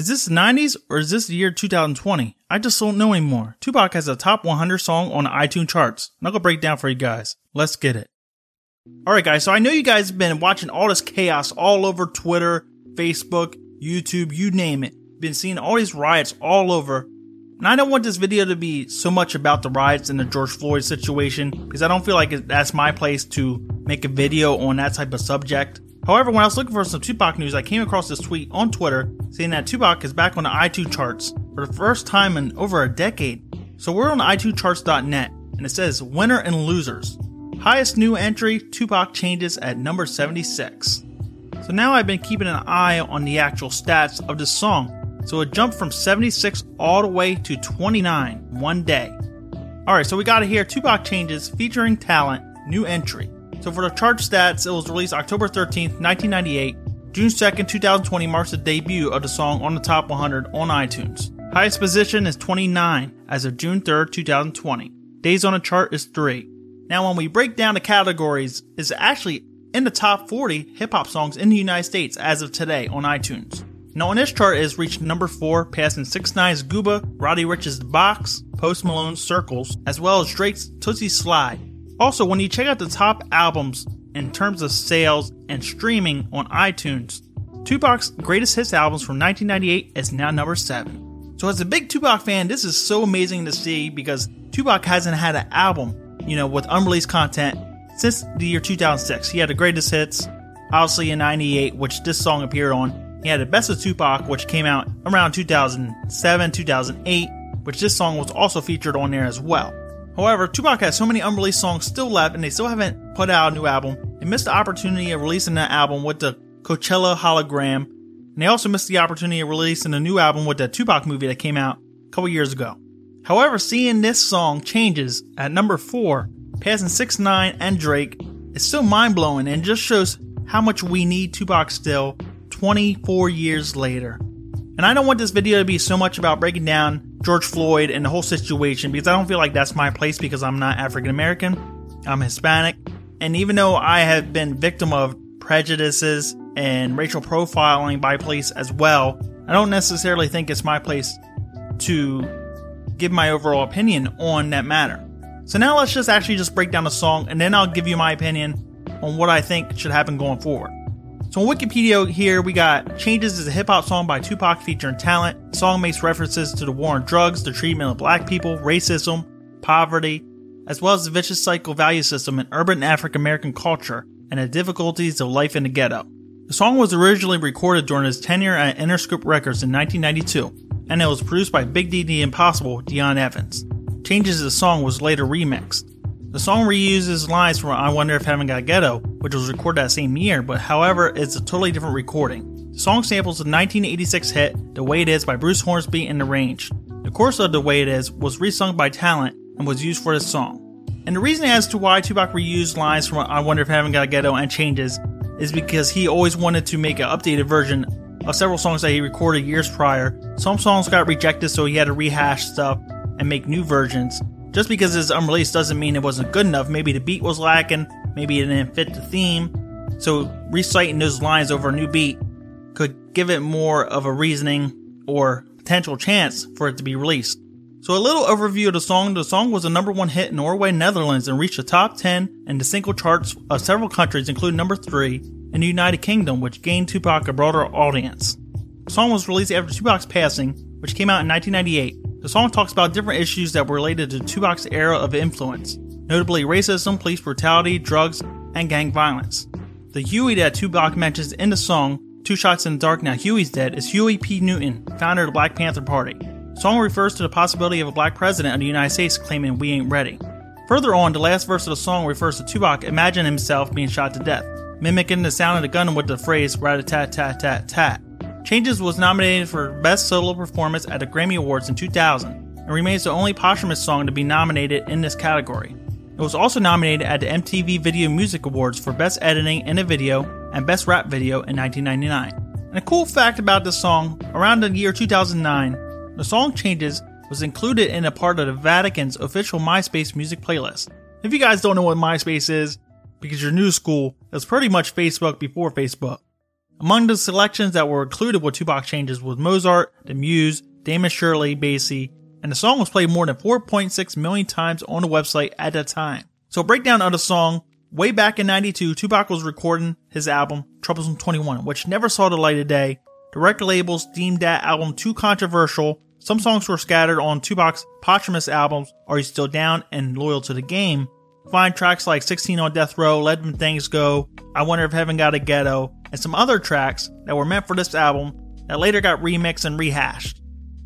Is this the 90s or is this the year 2020? I just don't know anymore. Tupac has a top 100 song on the iTunes charts. And I'll go break down for you guys. Let's get it. Alright guys, so I know you guys have been watching all this chaos all over Twitter, Facebook, YouTube, you name it. Been seeing all these riots all over. And I don't want this video to be so much about the riots and the George Floyd situation because I don't feel like that's my place to make a video on that type of subject. However, when I was looking for some Tupac news, I came across this tweet on Twitter saying that Tupac is back on the iTunes charts for the first time in over a decade. So we're on iTunesCharts.net and it says winner and losers. Highest new entry, Tupac changes at number 76. So now I've been keeping an eye on the actual stats of this song. So it jumped from 76 all the way to 29 one day. Alright, so we got to hear Tupac changes featuring talent, new entry. So for the chart stats, it was released October 13th, 1998. June 2nd, 2020 marks the debut of the song on the top 100 on iTunes. Highest position is 29 as of June 3rd, 2020. Days on the chart is 3. Now when we break down the categories, it's actually in the top 40 hip hop songs in the United States as of today on iTunes. Now on this chart is reached number 4, passing 6ix9ine's Gooba, Roddy Ricch's The Box, Post Malone's Circles, as well as Drake's Toosie Slide. Also, when you check out the top albums in terms of sales and streaming on iTunes, Tupac's greatest hits albums from 1998 is now number 7. So, as a big Tupac fan, this is so amazing to see because Tupac hasn't had an album, you know, with unreleased content since the year 2006. He had the greatest hits, obviously in 98, which this song appeared on. He had the best of Tupac, which came out around 2007, 2008, which this song was also featured on there as well. However, Tupac has so many unreleased songs still left and they still haven't put out a new album. They missed the opportunity of releasing that album with the Coachella hologram. And they also missed the opportunity of releasing a new album with the Tupac movie that came out a couple years ago. However, seeing this song changes at number 4, passing 6ix9ine and Drake, is still mind blowing and just shows how much we need Tupac still 24 years later. And I don't want this video to be so much about breaking down George Floyd and the whole situation because I don't feel like that's my place because I'm not African American. I'm Hispanic. And even though I have been victim of prejudices and racial profiling by police as well, I don't necessarily think it's my place to give my overall opinion on that matter. So now let's just actually just break down the song and then I'll give you my opinion on what I think should happen going forward. So on Wikipedia here, we got Changes is a hip hop song by Tupac featuring talent. The song makes references to the war on drugs, the treatment of black people, racism, poverty, as well as the vicious cycle value system in urban African American culture and the difficulties of life in the ghetto. The song was originally recorded during his tenure at Interscope Records in 1992, and it was produced by Big D the Impossible, Deon Evans. Changes to the song was later remixed. The song reuses lines from I Wonder If Heaven Got Ghetto, which was recorded that same year, but however, it's a totally different recording. The song samples the 1986 hit The Way It Is by Bruce Hornsby and The Range. The chorus of The Way It Is was resung by Talent and was used for this song. And the reason as to why Tupac reused lines from I Wonder If Heaven Got Ghetto and changes is because he always wanted to make an updated version of several songs that he recorded years prior. Some songs got rejected, so he had to rehash stuff and make new versions. Just because it's unreleased doesn't mean it wasn't good enough. Maybe the beat was lacking, maybe it didn't fit the theme. So reciting those lines over a new beat could give it more of a reasoning or potential chance for it to be released. So a little overview of the song. The song was a number one hit in Norway, Netherlands, and reached the top 10 in the single charts of several countries, including number three in the United Kingdom, which gained Tupac a broader audience. The song was released after Tupac's passing, which came out in 1998, the song talks about different issues that were related to Tupac's era of influence, notably racism, police brutality, drugs, and gang violence. The Huey that Tupac mentions in the song, Two Shots in the Dark Now Huey's Dead, is Huey P. Newton, founder of the Black Panther Party. The song refers to the possibility of a black president of the United States claiming we ain't ready. Further on, the last verse of the song refers to Tupac imagining himself being shot to death, mimicking the sound of the gun with the phrase rat a tat tat tat tat. Changes was nominated for Best Solo Performance at the Grammy Awards in 2000 and remains the only posthumous song to be nominated in this category. It was also nominated at the MTV Video Music Awards for Best Editing in a Video and Best Rap Video in 1999. And a cool fact about this song, around the year 2009, the song Changes was included in a part of the Vatican's official MySpace music playlist. If you guys don't know what MySpace is, because you're new school, it's pretty much Facebook before Facebook. Among the selections that were included with Tupac changes was Mozart, The Muse, Damon Shirley Bassey, and the song was played more than 4.6 million times on the website at that time. So breakdown of the song, way back in 92, Tupac was recording his album, Troublesome 21, which never saw the light of day. The record labels deemed that album too controversial. Some songs were scattered on Tupac's posthumous albums, Are You Still Down and Loyal to the Game. Find tracks like 16 on Death Row, Let Them Things Go, I Wonder If Heaven Got a Ghetto, and some other tracks that were meant for this album that later got remixed and rehashed.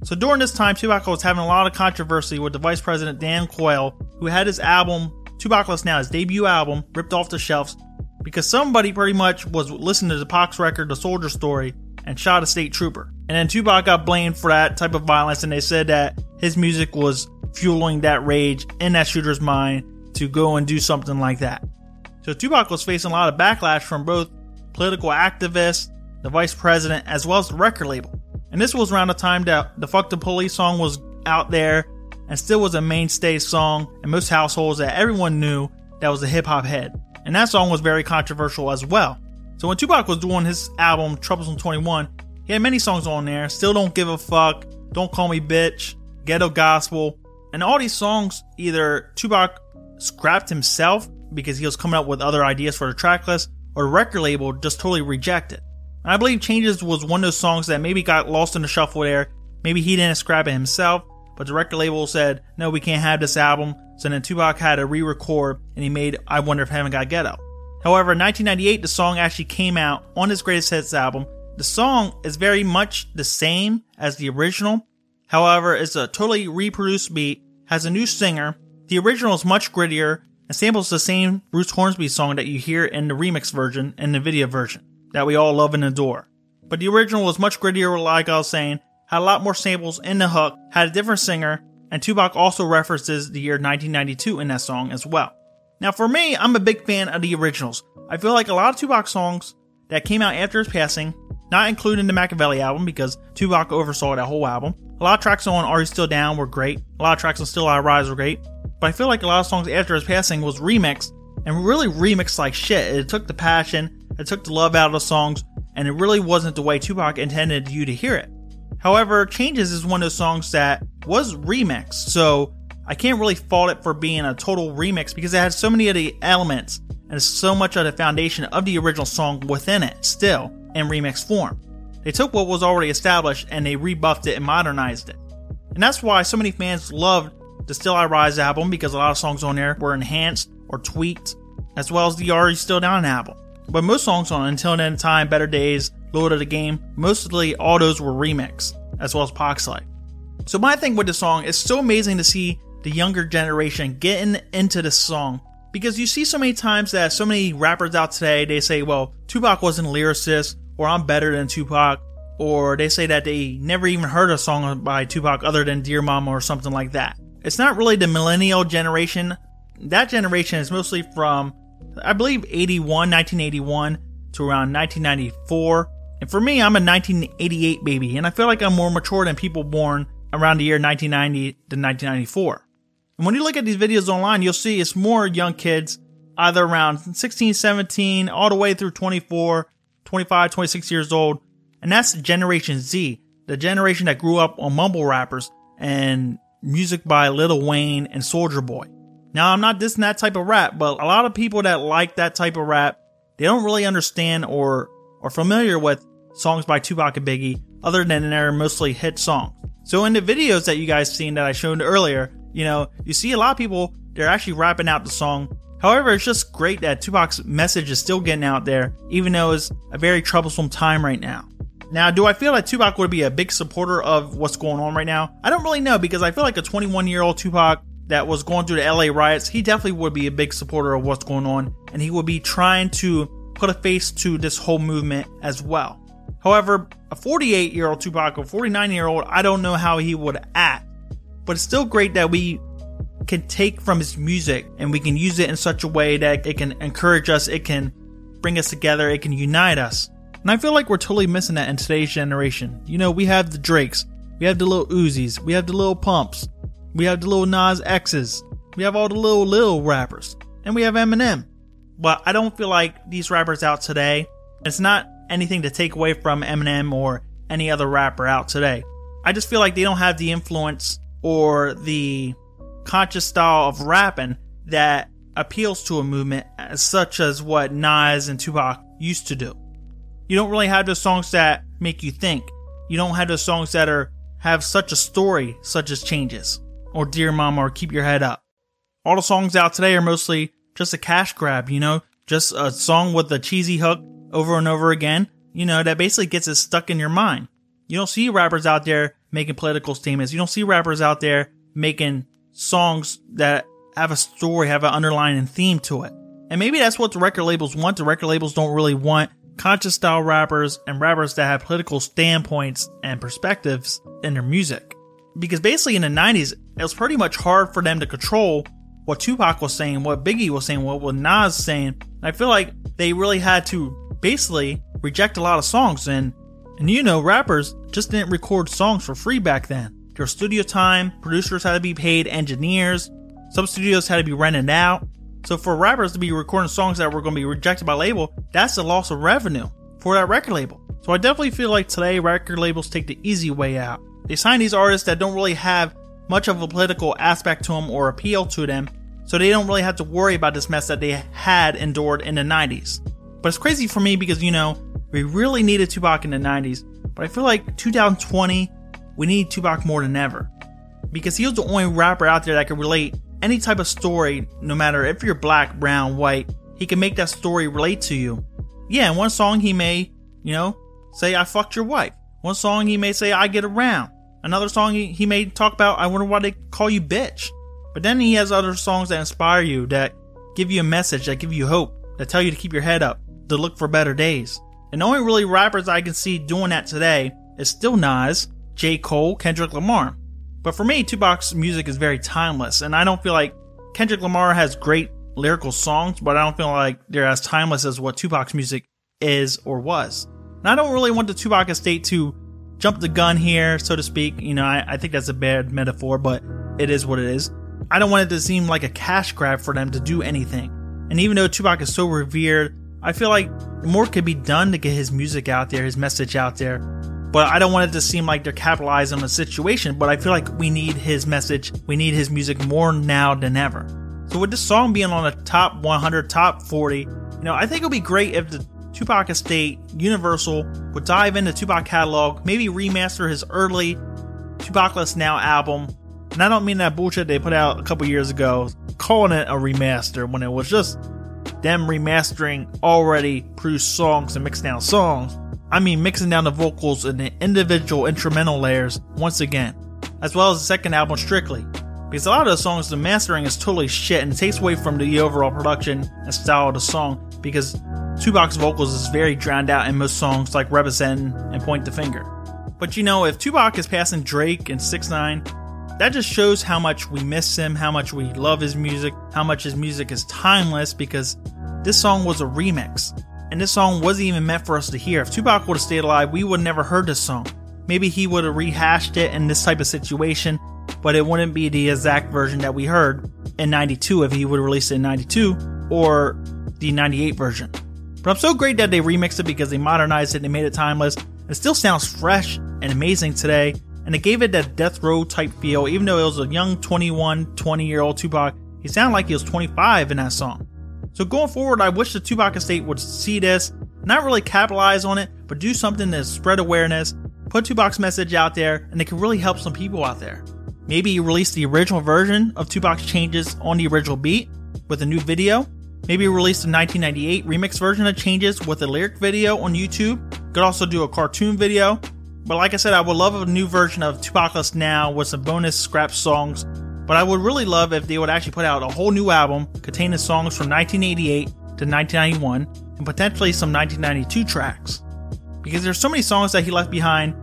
So during this time, Tupac was having a lot of controversy with the vice president Dan Quayle, who had his album, 2Pacalypse Now, his debut album, ripped off the shelves because somebody pretty much was listening to the Pac's record, The Soulja's Story, and shot a state trooper. And then Tupac got blamed for that type of violence, and they said that his music was fueling that rage in that shooter's mind to go and do something like that. So Tupac was facing a lot of backlash from both political activists, the vice president, as well as the record label. And this was around the time that the Fuck the Police song was out there and still was a mainstay song in most households that everyone knew that was a hip hop head. And that song was very controversial as well. So when Tupac was doing his album Troublesome 21, he had many songs on there. Still Don't Give a Fuck, Don't Call Me Bitch, Ghetto Gospel. And all these songs, either Tupac scrapped himself because he was coming up with other ideas for the track list, or record label just totally rejected. I believe Changes was one of those songs that maybe got lost in the shuffle there. Maybe he didn't scrap it himself, but the record label said, no, we can't have this album. So then Tupac had to re-record and he made I Wonder If Heaven Got Ghetto. However, in 1998, the song actually came out on his Greatest Hits album. The song is very much the same as the original. However, it's a totally reproduced beat, has a new singer. The original is much grittier and samples the same Bruce Hornsby song that you hear in the remix version and the video version that we all love and adore. But the original was much grittier, like I was saying, had a lot more samples in the hook, had a different singer, and Tupac also references the year 1992 in that song as well. Now, for me, I'm a big fan of the originals. I feel like a lot of Tupac songs that came out after his passing, not including the Makaveli album because Tupac oversaw that whole album. A lot of tracks on Are You Still Down were great. A lot of tracks on Still I Rise were great. But I feel like a lot of songs after his passing was remixed and really remixed like shit. It took the passion, it took the love out of the songs, and it really wasn't the way Tupac intended you to hear it. However, Changes is one of those songs that was remixed, so I can't really fault it for being a total remix because it has so many of the elements and so much of the foundation of the original song within it still in remix form. They took what was already established and they rebuffed it and modernized it. And that's why so many fans loved the Still I Rise album because a lot of songs on there were enhanced or tweaked, as well as the Are You Still Down album. But most songs on Until Then Time, Better Days, Loyal to the Game, mostly all those were remixed, as well as Life. So my thing with the song is so amazing to see the younger generation getting into the song because you see so many times that so many rappers out today they say, well, Tupac wasn't a lyricist, or I'm better than Tupac, or they say that they never even heard a song by Tupac other than Dear Mama or something like that. It's not really the millennial generation. That generation is mostly from, I believe, 81, 1981 to around 1994. And for me, I'm a 1988 baby, and I feel like I'm more mature than people born around the year 1990 to 1994. And when you look at these videos online, you'll see it's more young kids, either around 16, 17, all the way through 24, 25, 26 years old. And that's Generation Z, the generation that grew up on mumble rappers and music by Lil Wayne and Soulja Boy. Now, I'm not dissing that type of rap, but a lot of people that like that type of rap, they don't really understand or are familiar with songs by Tupac and Biggie, other than their mostly hit songs. So in the videos that you guys seen that I showed earlier, you know, you see a lot of people, they're actually rapping out the song. However, it's just great that Tupac's message is still getting out there, even though it's a very troublesome time right now. Now, do I feel like Tupac would be a big supporter of what's going on right now? I don't really know because I feel like a 21 year old Tupac that was going through the LA riots, he definitely would be a big supporter of what's going on and he would be trying to put a face to this whole movement as well. However, a 48 year old Tupac or 49 year old, I don't know how he would act, but it's still great that we can take from his music and we can use it in such a way that it can encourage us, it can bring us together, it can unite us. And I feel like we're totally missing that in today's generation. You know, we have the Drakes, we have the Lil Uzis, we have the Lil Pumps, we have the Lil Nas X's, we have all the little little rappers, and we have Eminem. But I don't feel like these rappers out today, it's not anything to take away from Eminem or any other rapper out today. I just feel like they don't have the influence or the conscious style of rapping that appeals to a movement such as what Nas and Tupac used to do. You don't really have those songs that make you think. You don't have those songs that are have such a story such as Changes or Dear Mama or Keep Your Head Up. All the songs out today are mostly just a cash grab, you know, just a song with a cheesy hook over and over again, you know, that basically gets it stuck in your mind. You don't see rappers out there making political statements. You don't see rappers out there making songs that have a story, have an underlying theme to it. And maybe that's what the record labels want. The record labels don't really want conscious style rappers and rappers that have political standpoints and perspectives in their music. Because basically in the 90s, it was pretty much hard for them to control what Tupac was saying, what Biggie was saying, what, Nas was saying. And I feel like they really had to basically reject a lot of songs and and you know, rappers just didn't record songs for free back then. There studio time, producers had to be paid, engineers, some studios had to be rented out. So for rappers to be recording songs that were going to be rejected by label, that's a loss of revenue for that record label. So I definitely feel like today record labels take the easy way out. They sign these artists that don't really have much of a political aspect to them or appeal to them, so they don't really have to worry about this mess that they had endured in the 90s. But it's crazy for me because, you know, we really needed Tupac in the 90s, but I feel like 2020, we need Tupac more than ever. Because he was the only rapper out there that could relate any type of story, no matter if you're black, brown, white, he can make that story relate to you. Yeah, in one song he may, you know, say, I fucked your wife. One song he may say, I get around. Another song he, may talk about, I wonder why they call you bitch. But then he has other songs that inspire you, that give you a message, that give you hope, that tell you to keep your head up, to look for better days. And the only really rappers I can see doing that today is still Nas, J. Cole, Kendrick Lamar. But for me, Tupac's music is very timeless, and I don't feel like Kendrick Lamar has great lyrical songs, but I don't feel like they're as timeless as what Tupac's music is or was. And I don't really want the Tupac estate to jump the gun here, so to speak. You know, I, I think that's a bad metaphor, but it is what it is. I don't want it to seem like a cash grab for them to do anything. And even though Tupac is so revered I feel like more could be done to get his music out there, his message out there. But I don't want it to seem like they're capitalizing on the situation. But I feel like we need his message, we need his music more now than ever. So with this song being on the top 100, top 40, you know, I think it would be great if the Tupac Estate, Universal would dive into Tupac catalog, maybe remaster his early 2Pacalypse Now album. And I don't mean that bullshit they put out a couple years ago, calling it a remaster when it was just them remastering already produced songs and mixing down songs. I mean mixing down the vocals and the individual instrumental layers once again, as well as the second album strictly. Because a lot of the songs, the mastering is totally shit and it takes away from the overall production and style of the song because Tupac's vocals is very drowned out in most songs like Representin' and Point the Finger. But you know, if Tupac is passing Drake and 6ix9ine that just shows how much we miss him, how much we love his music, how much his music is timeless because this song was a remix. And this song wasn't even meant for us to hear. If Tupac would have stayed alive, we would never heard this song. Maybe he would have rehashed it in this type of situation, but it wouldn't be the exact version that we heard in 92 if he would have released it in 92 or the 98 version. But I'm so great that they remixed it because they modernized it and they made it timeless. It still sounds fresh and amazing today and it gave it that death row type feel, even though it was a young 21, 20 year old Tupac. He sounded like he was 25 in that song. So going forward, I wish the Tupac estate would see this, not really capitalize on it, but do something to spread awareness, put Tupac's message out there, and it can really help some people out there. Maybe release the original version of Tupac's changes on the original beat with a new video. Maybe release the 1998 remix version of changes with a lyric video on YouTube. Could also do a cartoon video but like I said, I would love a new version of 2Pacalypse Now with some bonus scrap songs. But I would really love if they would actually put out a whole new album containing songs from 1988 to 1991 and potentially some 1992 tracks. Because there's so many songs that he left behind.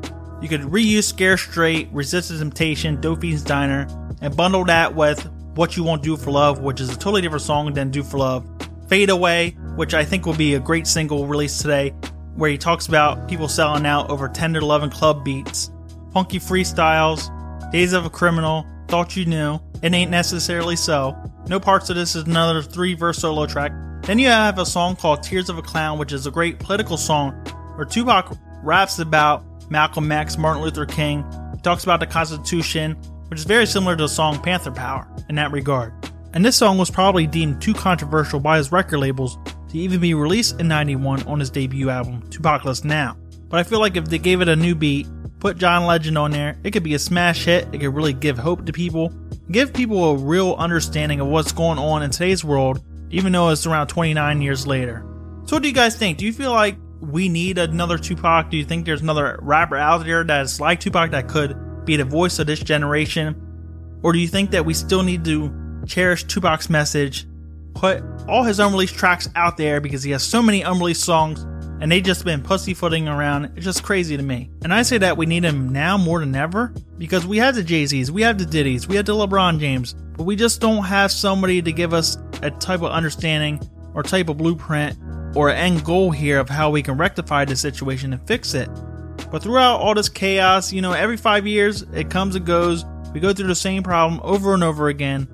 You could reuse Scare Straight, Resist the Temptation, Dope Fiend's Diner, and bundle that with What You Won't Do for Love, which is a totally different song than Do for Love. Fade Away, which I think will be a great single released today, where he talks about people selling out over 10 to 11 club beats, funky freestyles, days of a criminal, thought you knew, it ain't necessarily so. No parts of this is another three verse solo track. Then you have a song called Tears of a Clown, which is a great political song where Tupac raps about Malcolm X, Martin Luther King, He talks about the Constitution, which is very similar to the song Panther Power in that regard. And this song was probably deemed too controversial by his record labels to even be released in 91 on his debut album, Tupac Now. But I feel like if they gave it a new beat, put John Legend on there, it could be a smash hit, it could really give hope to people, give people a real understanding of what's going on in today's world, even though it's around 29 years later. So what do you guys think? Do you feel like we need another Tupac? Do you think there's another rapper out there that's like Tupac that could be the voice of this generation? Or do you think that we still need to cherish Tupac's message, put all his unreleased tracks out there because he has so many unreleased songs and they just been pussyfooting around. It's just crazy to me. And I say that we need him now more than ever because we have the Jay Z's, we have the Diddy's, we have the LeBron James, but we just don't have somebody to give us a type of understanding or type of blueprint or end goal here of how we can rectify the situation and fix it. But throughout all this chaos, you know, every five years it comes and goes. We go through the same problem over and over again.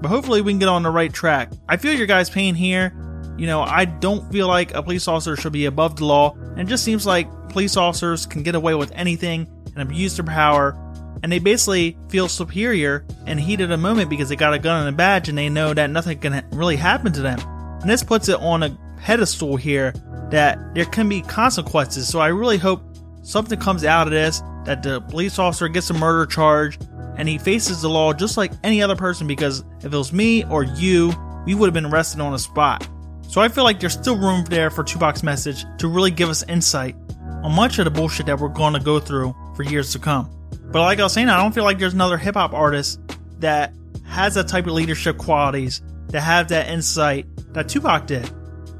But hopefully we can get on the right track. I feel your guys' pain here. You know, I don't feel like a police officer should be above the law, and it just seems like police officers can get away with anything and abuse their power, and they basically feel superior and heat at a moment because they got a gun and a badge and they know that nothing can really happen to them. And this puts it on a pedestal here that there can be consequences. So I really hope something comes out of this, that the police officer gets a murder charge and he faces the law just like any other person because if it was me or you, we would have been arrested on the spot. So I feel like there's still room there for Tupac's message to really give us insight on much of the bullshit that we're going to go through for years to come. But like I was saying, I don't feel like there's another hip hop artist that has that type of leadership qualities, that have that insight that Tupac did.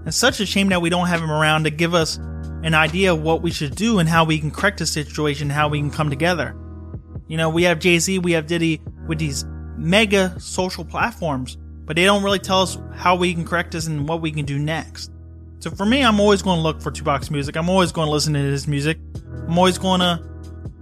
It's such a shame that we don't have him around to give us an idea of what we should do and how we can correct the situation, how we can come together. You know, we have Jay Z, we have Diddy with these mega social platforms, but they don't really tell us how we can correct this and what we can do next. So for me, I'm always going to look for Tupac's music. I'm always going to listen to his music. I'm always going to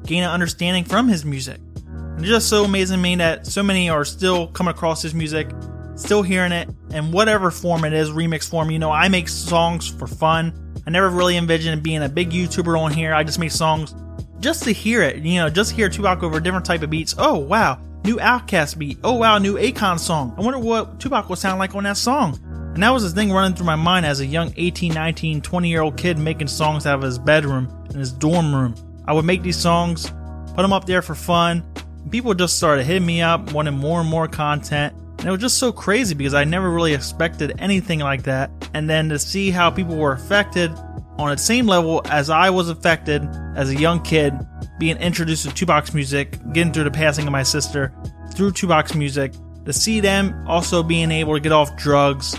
gain an understanding from his music. And it's just so amazing to me that so many are still coming across his music still hearing it and whatever form it is, remix form. You know, I make songs for fun. I never really envisioned being a big YouTuber on here. I just make songs just to hear it. You know, just hear Tupac over a different type of beats. Oh wow, new Outkast beat. Oh wow, new Akon song. I wonder what Tupac would sound like on that song. And that was the thing running through my mind as a young 18, 19, 20 year old kid making songs out of his bedroom in his dorm room. I would make these songs, put them up there for fun. People just started hitting me up, wanting more and more content. And it was just so crazy because I never really expected anything like that. And then to see how people were affected on the same level as I was affected as a young kid, being introduced to Tupac's music, getting through the passing of my sister through Tupac's music, see them also being able to get off drugs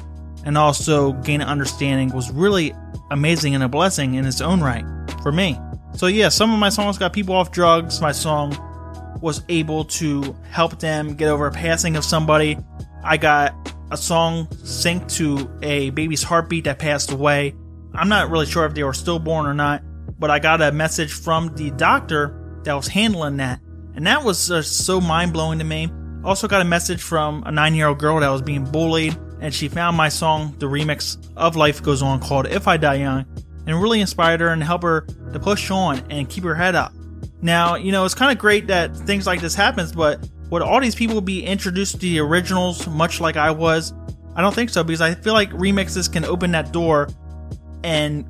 and also gain an understanding was really amazing and a blessing in its own right for me. So yeah, some of my songs got people off drugs. My song was able to help them get over a passing of somebody. I got a song synced to a baby's heartbeat that passed away. I'm not really sure if they were stillborn or not, but I got a message from the doctor that was handling that. And that was just so mind blowing to me. Also got a message from a nine year old girl that was being bullied, and she found my song, the remix of Life Goes On called If I Die Young, and really inspired her and helped her to push on and keep her head up. Now, you know, it's kind of great that things like this happens, but would all these people be introduced to the originals much like I was? I don't think so because I feel like remixes can open that door and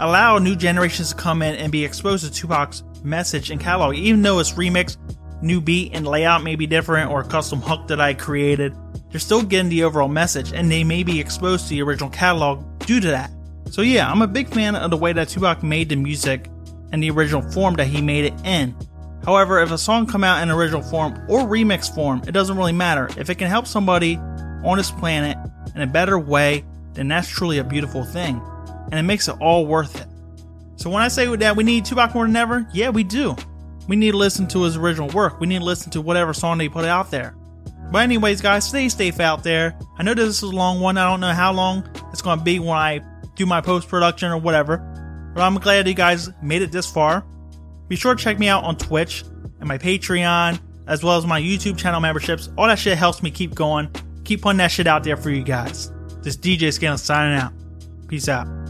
allow new generations to come in and be exposed to Tupac's message and catalog. Even though it's remix, new beat and layout may be different or a custom hook that I created, they're still getting the overall message and they may be exposed to the original catalog due to that. So yeah, I'm a big fan of the way that Tupac made the music and the original form that he made it in. However, if a song come out in original form or remix form, it doesn't really matter. If it can help somebody on this planet in a better way, then that's truly a beautiful thing. And it makes it all worth it. So when I say that we need Tupac more than ever, yeah, we do. We need to listen to his original work. We need to listen to whatever song they put out there. But anyways, guys, stay safe out there. I know this is a long one. I don't know how long it's going to be when I do my post production or whatever. But I'm glad you guys made it this far. Be sure to check me out on Twitch and my Patreon, as well as my YouTube channel memberships. All that shit helps me keep going, keep putting that shit out there for you guys. This DJ Scanlon signing out. Peace out.